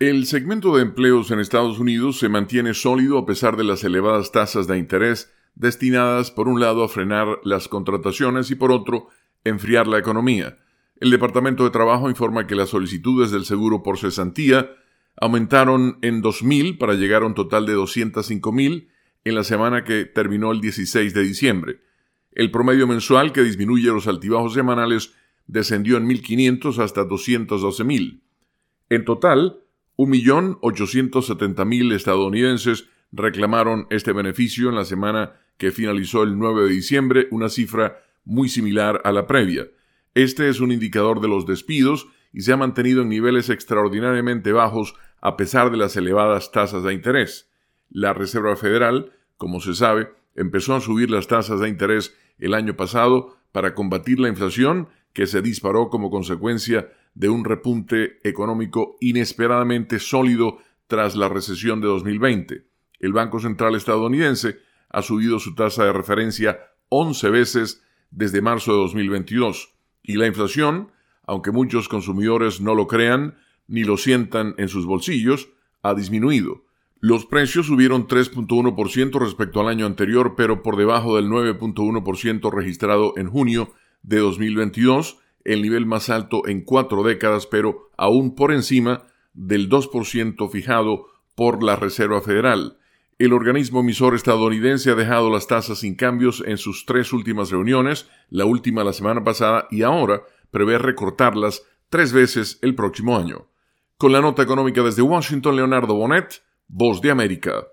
El segmento de empleos en Estados Unidos se mantiene sólido a pesar de las elevadas tasas de interés destinadas por un lado a frenar las contrataciones y por otro enfriar la economía. El Departamento de Trabajo informa que las solicitudes del seguro por cesantía aumentaron en 2.000 para llegar a un total de 205.000 en la semana que terminó el 16 de diciembre. El promedio mensual, que disminuye los altibajos semanales, descendió en 1.500 hasta 212.000. En total, 1.870.000 estadounidenses reclamaron este beneficio en la semana que finalizó el 9 de diciembre, una cifra muy similar a la previa. Este es un indicador de los despidos y se ha mantenido en niveles extraordinariamente bajos a pesar de las elevadas tasas de interés. La Reserva Federal, como se sabe, empezó a subir las tasas de interés el año pasado para combatir la inflación que se disparó como consecuencia de un repunte económico inesperadamente sólido tras la recesión de 2020. El Banco Central estadounidense ha subido su tasa de referencia 11 veces desde marzo de 2022 y la inflación, aunque muchos consumidores no lo crean ni lo sientan en sus bolsillos, ha disminuido. Los precios subieron 3.1% respecto al año anterior, pero por debajo del 9.1% registrado en junio de 2022 el nivel más alto en cuatro décadas, pero aún por encima del 2% fijado por la Reserva Federal. El organismo emisor estadounidense ha dejado las tasas sin cambios en sus tres últimas reuniones, la última la semana pasada y ahora prevé recortarlas tres veces el próximo año. Con la nota económica desde Washington, Leonardo Bonet, Voz de América.